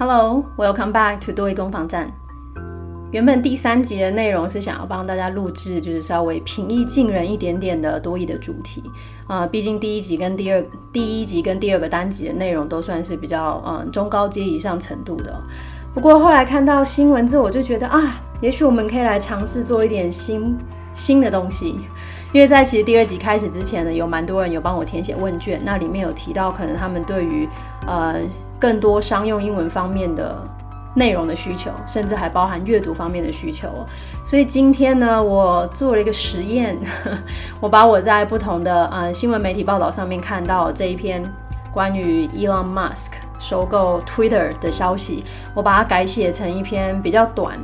Hello, welcome back to 多益攻防战。原本第三集的内容是想要帮大家录制，就是稍微平易近人一点点的多益的主题啊。毕竟第一集跟第二第一集跟第二个单集的内容都算是比较嗯中高阶以上程度的。不过后来看到新闻之后，我就觉得啊，也许我们可以来尝试做一点新新的东西。因为在其实第二集开始之前呢，有蛮多人有帮我填写问卷，那里面有提到可能他们对于呃更多商用英文方面的内容的需求，甚至还包含阅读方面的需求。所以今天呢，我做了一个实验，我把我在不同的呃新闻媒体报道上面看到这一篇关于 Elon Musk 收购 Twitter 的消息，我把它改写成一篇比较短。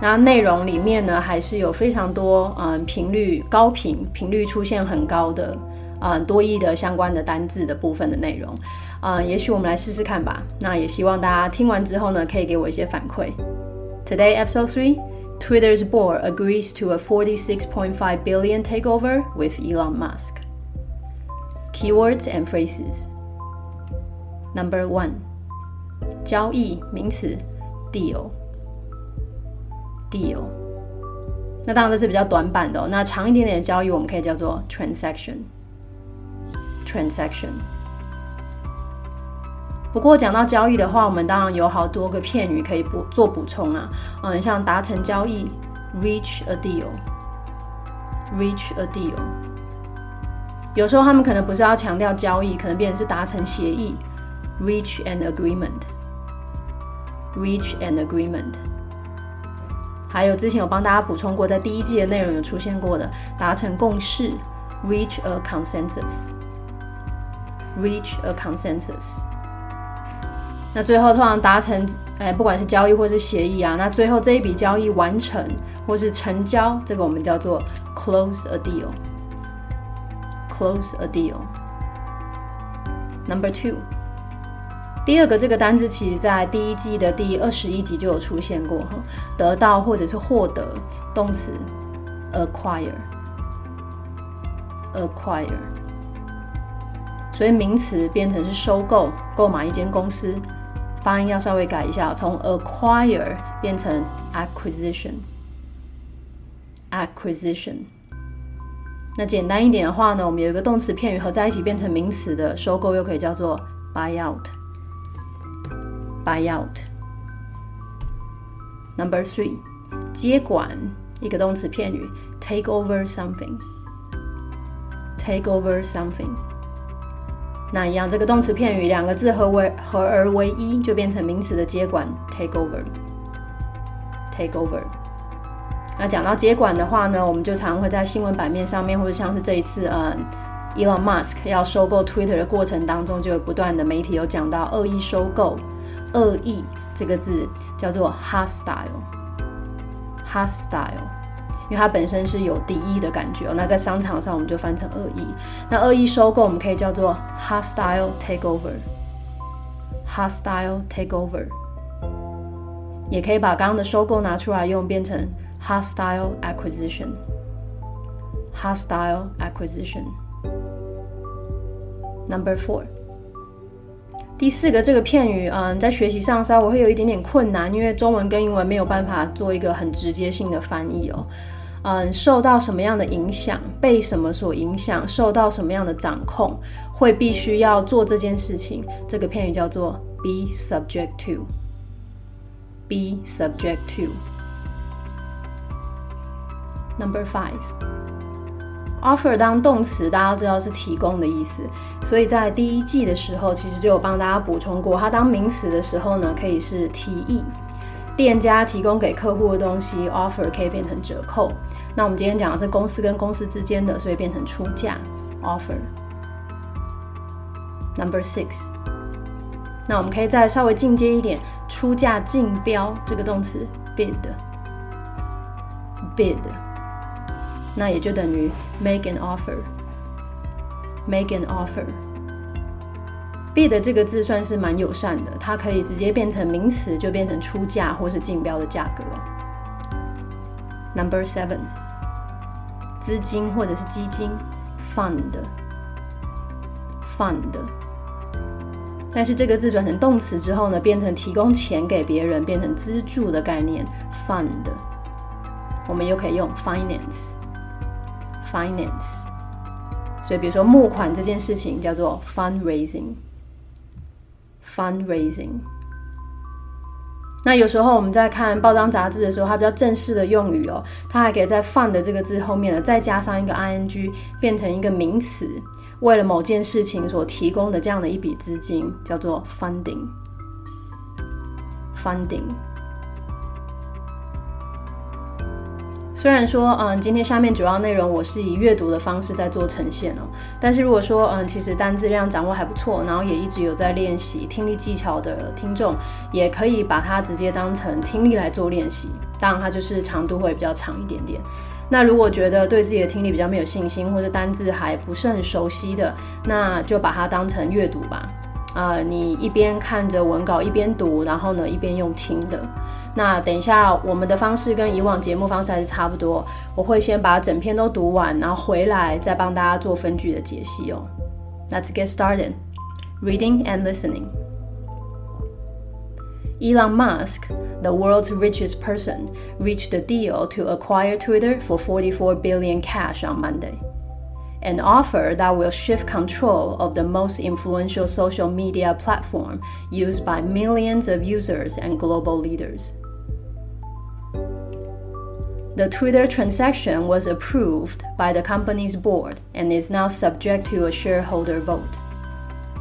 那内容里面呢，还是有非常多嗯频率高频频率出现很高的嗯多义的相关的单字的部分的内容，嗯，也许我们来试试看吧。那也希望大家听完之后呢，可以给我一些反馈。Today episode three, Twitter's board agrees to a 46.5 billion takeover with Elon Musk. Keywords and phrases. Number one，交易名词，deal。deal，那当然这是比较短版的哦。那长一点点的交易，我们可以叫做 transaction。transaction。 不过讲到交易的话，我们当然有好多个片语可以补做补充啊。嗯，像达成交易，reach a deal，reach a deal。有时候他们可能不是要强调交易，可能变成是达成协议，reach an agreement，reach an agreement。还有之前有帮大家补充过，在第一季的内容有出现过的，达成共识，reach a consensus，reach a consensus。那最后通常达成，哎，不管是交易或是协议啊，那最后这一笔交易完成或是成交，这个我们叫做 close a deal，close a deal。Number two。第二个这个单字，其实在第一季的第二十一集就有出现过哈，得到或者是获得，动词 acquire，acquire，所以名词变成是收购、购买一间公司，发音要稍微改一下，从 acquire 变成 acquisition，acquisition。那简单一点的话呢，我们有一个动词片语合在一起变成名词的收购，又可以叫做 buy out。Buyout. Number three，接管一个动词片语，take over something. Take over something. 那一样，这个动词片语两个字合为合而为一，就变成名词的接管，take over. Take over. 那讲到接管的话呢，我们就常会在新闻版面上面，或者像是这一次，嗯，Elon Musk 要收购 Twitter 的过程当中，就有不断的媒体有讲到恶意收购。恶意这个字叫做 hostile，hostile，因为它本身是有敌意的感觉。那在商场上，我们就翻成恶意。那恶意收购，我们可以叫做 hostile takeover，hostile takeover，也可以把刚刚的收购拿出来用，变成 hostile acquisition，hostile acquisition。Number four。第四个这个片语，嗯，在学习上稍微会有一点点困难，因为中文跟英文没有办法做一个很直接性的翻译哦。嗯，受到什么样的影响，被什么所影响，受到什么样的掌控，会必须要做这件事情。这个片语叫做 be subject to。be subject to。Number five。offer 当动词，大家知道是提供的意思，所以在第一季的时候，其实就有帮大家补充过，它当名词的时候呢，可以是提议，店家提供给客户的东西，offer 可以变成折扣。那我们今天讲的是公司跟公司之间的，所以变成出价，offer。Number six，那我们可以再稍微进阶一点，出价竞标这个动词，bid，bid。那也就等于 make an offer，make an offer。Bid 这个字算是蛮友善的，它可以直接变成名词，就变成出价或是竞标的价格。Number seven，资金或者是基金，fund，fund。但是这个字转成动词之后呢，变成提供钱给别人，变成资助的概念，fund。我们又可以用 finance，finance。所以，比如说募款这件事情叫做 fundraising Fundraising。那有时候我们在看报章杂志的时候，它比较正式的用语哦，它还可以在 fund 这个字后面呢，再加上一个 ing，变成一个名词，为了某件事情所提供的这样的一笔资金，叫做 funding，funding。虽然说，嗯，今天下面主要内容我是以阅读的方式在做呈现哦，但是如果说，嗯，其实单字量掌握还不错，然后也一直有在练习听力技巧的听众，也可以把它直接当成听力来做练习。当然，它就是长度会比较长一点点。那如果觉得对自己的听力比较没有信心，或者单字还不是很熟悉的，那就把它当成阅读吧。啊，你一边看着文稿一边读，然后呢一边用听的。那等一下，我们的方式跟以往节目方式还是差不多。我会先把整篇都读完，然后回来再帮大家做分句的解析哦。Let's get started. Reading and listening. Elon Musk, the world's richest person, reached a deal to acquire Twitter for 44 billion cash on Monday. An offer that will shift control of the most influential social media platform used by millions of users and global leaders. The Twitter transaction was approved by the company's board and is now subject to a shareholder vote.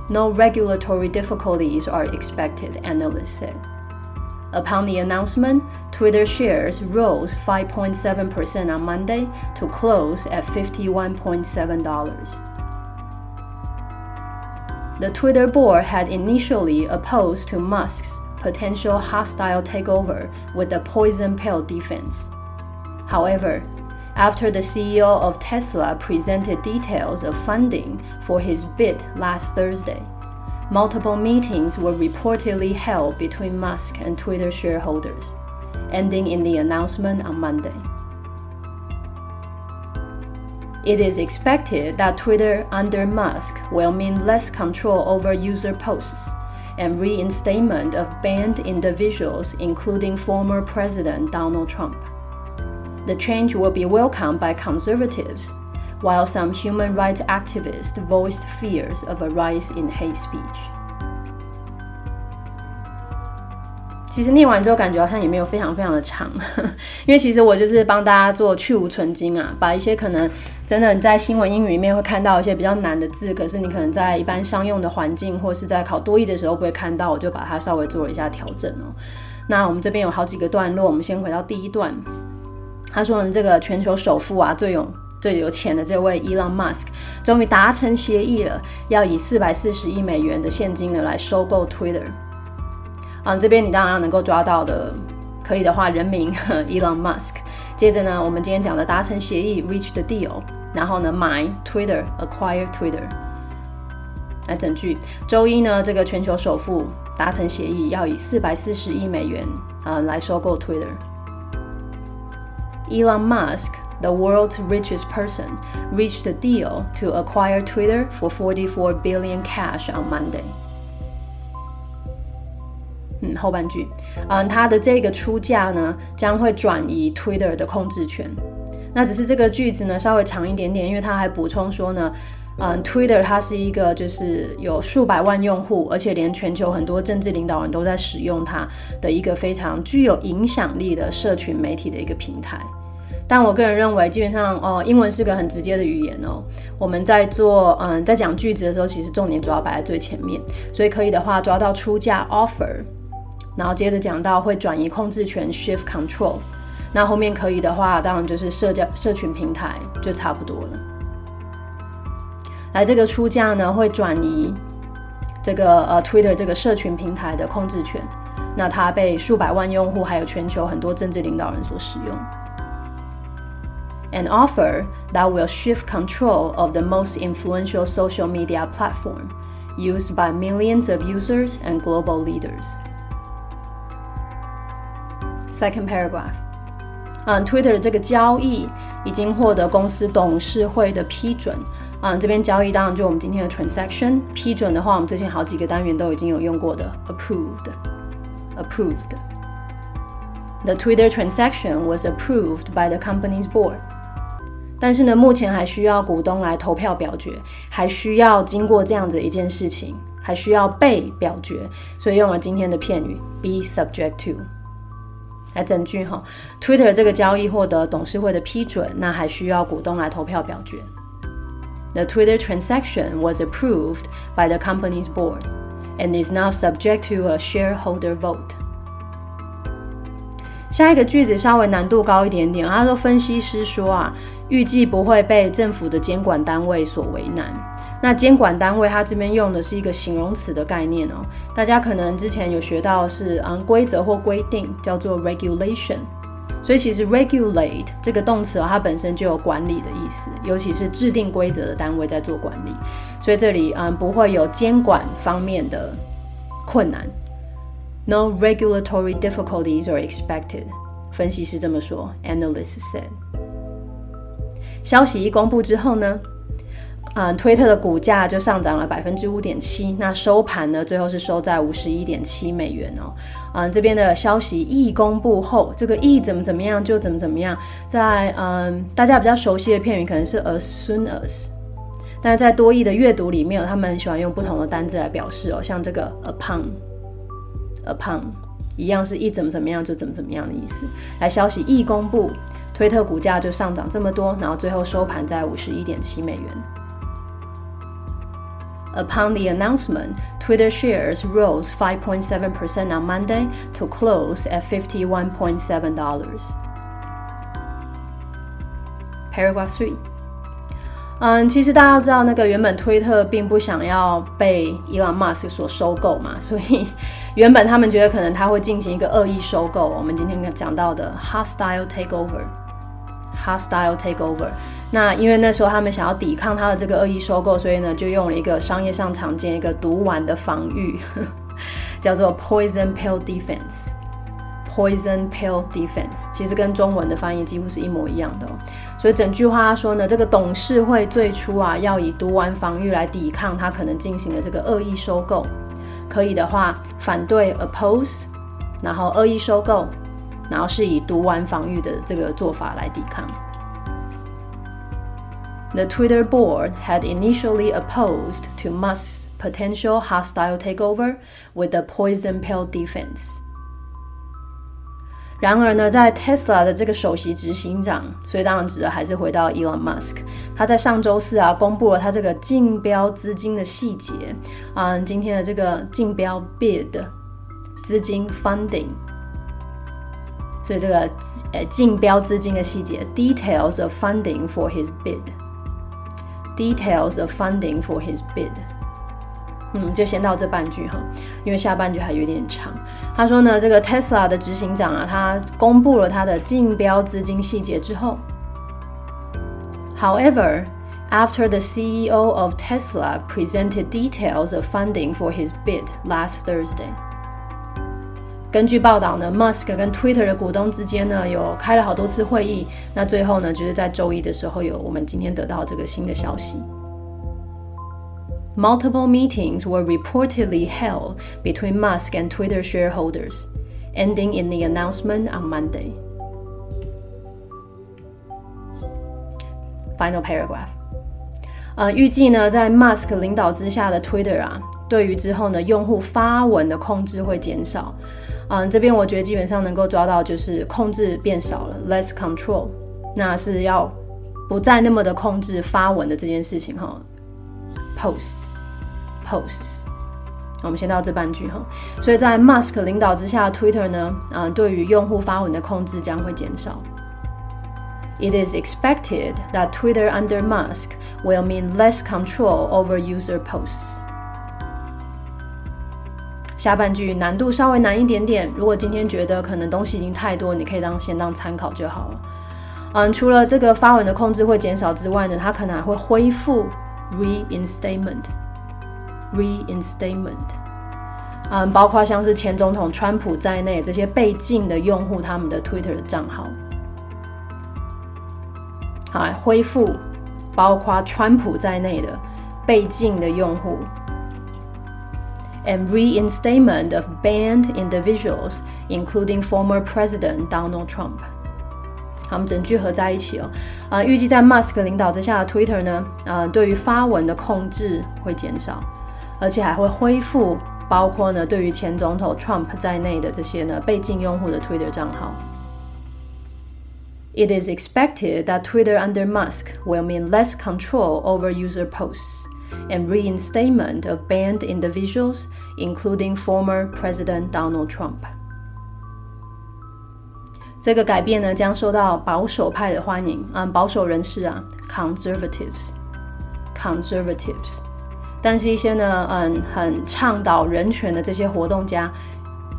No regulatory difficulties are expected, analysts said. Upon the announcement, Twitter shares rose 5.7% on Monday to close at $51.7. The Twitter board had initially opposed to Musk's potential hostile takeover with the poison pill defense. However, after the CEO of Tesla presented details of funding for his bid last Thursday, multiple meetings were reportedly held between Musk and Twitter shareholders, ending in the announcement on Monday. It is expected that Twitter under Musk will mean less control over user posts and reinstatement of banned individuals, including former President Donald Trump. The change will be welcomed by conservatives, while some human rights activists voiced fears of a rise in hate speech. 其实念完之后，感觉好像也没有非常非常的长，因为其实我就是帮大家做去无存精啊，把一些可能真的你在新闻英语里面会看到一些比较难的字，可是你可能在一般商用的环境或是在考多译的时候不会看到，我就把它稍微做了一下调整哦。那我们这边有好几个段落，我们先回到第一段。他说呢，这个全球首富啊，最有最有钱的这位 Elon Musk，终于达成协议了，要以四百四十亿美元的现金呢来收购 Twitter。啊，这边你当然能够抓到的，可以的话，人名 Elon Musk。接着呢，我们今天讲的达成协议 reach the deal，然后呢买 Twitter，acquire Twitter。来整句，周一呢，这个全球首富达成协议，要以四百四十亿美元啊来收购 Twitter。Elon Musk, the world's richest person, reached a deal to acquire Twitter for 44 billion cash on Monday. 嗯，后半句，嗯，他的这个出价呢，将会转移 Twitter 的控制权。那只是这个句子呢，稍微长一点点，因为他还补充说呢，嗯，Twitter 它是一个就是有数百万用户，而且连全球很多政治领导人都在使用它的一个非常具有影响力的社群媒体的一个平台。但我个人认为，基本上哦，英文是个很直接的语言哦。我们在做嗯，在讲句子的时候，其实重点主要摆在最前面。所以可以的话，抓到出价 offer，然后接着讲到会转移控制权 shift control。那后面可以的话，当然就是社交社群平台就差不多了。来，这个出价呢会转移这个呃 Twitter 这个社群平台的控制权。那它被数百万用户还有全球很多政治领导人所使用。an offer that will shift control of the most influential social media platform used by millions of users and global leaders. Second paragraph. 嗯，Twitter 的这个交易已经获得公司董事会的批准。嗯，这边交易当然就我们今天的 transaction 批准的话，我们之前好几个单元都已经有用过的 approved，approved。The Twitter transaction was approved by the company's board。但是呢，目前还需要股东来投票表决，还需要经过这样子一件事情，还需要被表决，所以用了今天的片语 be subject to 来整句哈。Twitter 这个交易获得董事会的批准，那还需要股东来投票表决。The Twitter transaction was approved by the company's board and is now subject to a shareholder vote. 下一个句子稍微难度高一点点。他说，分析师说啊，预计不会被政府的监管单位所为难。那监管单位，它这边用的是一个形容词的概念哦。大家可能之前有学到是嗯规则或规定，叫做 regulation。所以其实 regulate 这个动词哦，它本身就有管理的意思，尤其是制定规则的单位在做管理。所以这里嗯不会有监管方面的困难。No regulatory difficulties are expected，分析师这么说，analysts said。消息一公布之后呢？嗯，推特的股价就上涨了百分之五点七，那收盘呢，最后是收在五十一点七美元哦。嗯，这边的消息一公布后，这个一怎么怎么样就怎么怎么样。在嗯，大家比较熟悉的片语可能是 as soon as，但是在多义的阅读里面，他们很喜欢用不同的单字来表示哦，像这个 upon，upon 一样是一怎么怎么样就怎么怎么样的意思。来，消息一公布，推特股价就上涨这么多，然后最后收盘在五十一点七美元。Upon the announcement, Twitter shares rose 5.7% on Monday to close at $51.7. Paragraph three. 嗯，其实大家知道，那个原本推特并不想要被伊朗马斯克所收购嘛，所以原本他们觉得可能他会进行一个恶意收购。我们今天讲到的 hostile takeover，hostile takeover。 那因为那时候他们想要抵抗他的这个恶意收购，所以呢就用了一个商业上常见一个毒丸的防御，叫做 poison pill defense。poison pill defense 其实跟中文的翻译几乎是一模一样的。哦。所以整句话说呢，这个董事会最初啊要以毒丸防御来抵抗他可能进行的这个恶意收购。可以的话，反对 oppose，然后恶意收购，然后是以毒丸防御的这个做法来抵抗。The Twitter board had initially opposed to Musk's potential hostile takeover with the poison pill defense. 然而呢，在 Tesla 的这个首席执行长，所以当然指的还是回到 Elon Musk。他在上周四啊，公布了他这个竞标资金的细节啊，今天的这个竞标 bid 资金 funding，所以这个呃竞标资金的细节 details of funding for his bid。 Details of funding for his bid。嗯，就先到这半句哈，因为下半句还有点长。他说呢，这个 Tesla 的执行长啊，他公布了他的竞标资金细节之后，However, after the CEO of Tesla presented details of funding for his bid last Thursday. 根据报道呢，Musk 跟 Twitter 的股东之间呢有开了好多次会议。那最后呢，就是在周一的时候有我们今天得到这个新的消息。Multiple meetings were reportedly held between Musk and Twitter shareholders, ending in the announcement on Monday. Final paragraph. 呃，预计呢，在 Musk 领导之下的 Twitter 啊，对于之后呢用户发文的控制会减少。嗯，这边我觉得基本上能够抓到，就是控制变少了，less control，那是要不再那么的控制发文的这件事情哈。posts，posts，我们先到这半句哈。所以在 Musk 领导之下，Twitter 呢，啊，对于用户发文的控制将会减少。It is expected that Twitter under Musk will mean less control over user posts. 下半句难度稍微难一点点。如果今天觉得可能东西已经太多，你可以当先当参考就好了。嗯，除了这个发文的控制会减少之外呢，它可能还会恢复 reinstatement，reinstatement。嗯，包括像是前总统川普在内这些被禁的用户他们的 Twitter 的账号。好，恢复包括川普在内的被禁的用户 ，and reinstatement of banned individuals, including former President Donald Trump。他们整句合在一起哦，啊，预计在 Musk 领导之下的 Twitter 呢，啊，对于发文的控制会减少，而且还会恢复包括呢对于前总统 Trump 在内的这些呢被禁用户的 Twitter 账号。It is expected that Twitter under Musk will mean less control over user posts and reinstatement of banned individuals, including former President Donald Trump. 这个改变呢，将受到保守派的欢迎啊，保守人士啊，conservatives，conservatives。但是，一些呢，嗯，很倡导人权的这些活动家，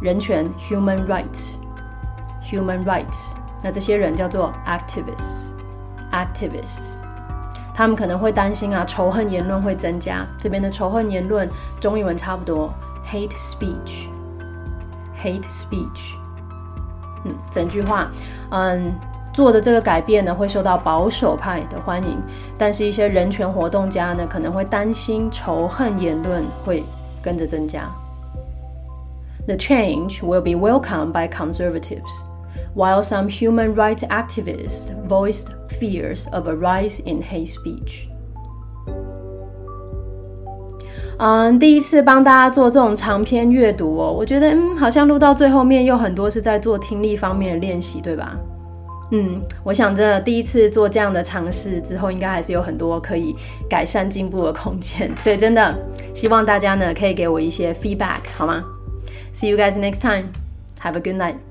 人权 （human rights），human rights。那这些人叫做 activists，activists， 他们可能会担心啊，仇恨言论会增加。这边的仇恨言论，中英文差不多，hate speech，hate speech。嗯，整句话，嗯，做的这个改变呢，会受到保守派的欢迎，但是一些人权活动家呢，可能会担心仇恨言论会跟着增加。The change will be welcomed by conservatives. While some human rights activists voiced fears of a rise in hate speech. 嗯，第一次帮大家做这种长篇阅读哦，我觉得嗯，好像录到最后面又很多是在做听力方面的练习，对吧？嗯，我想着第一次做这样的尝试之后，应该还是有很多可以改善进步的空间，所以真的希望大家呢可以给我一些 feedback，好吗？See you guys next time. Have a good night.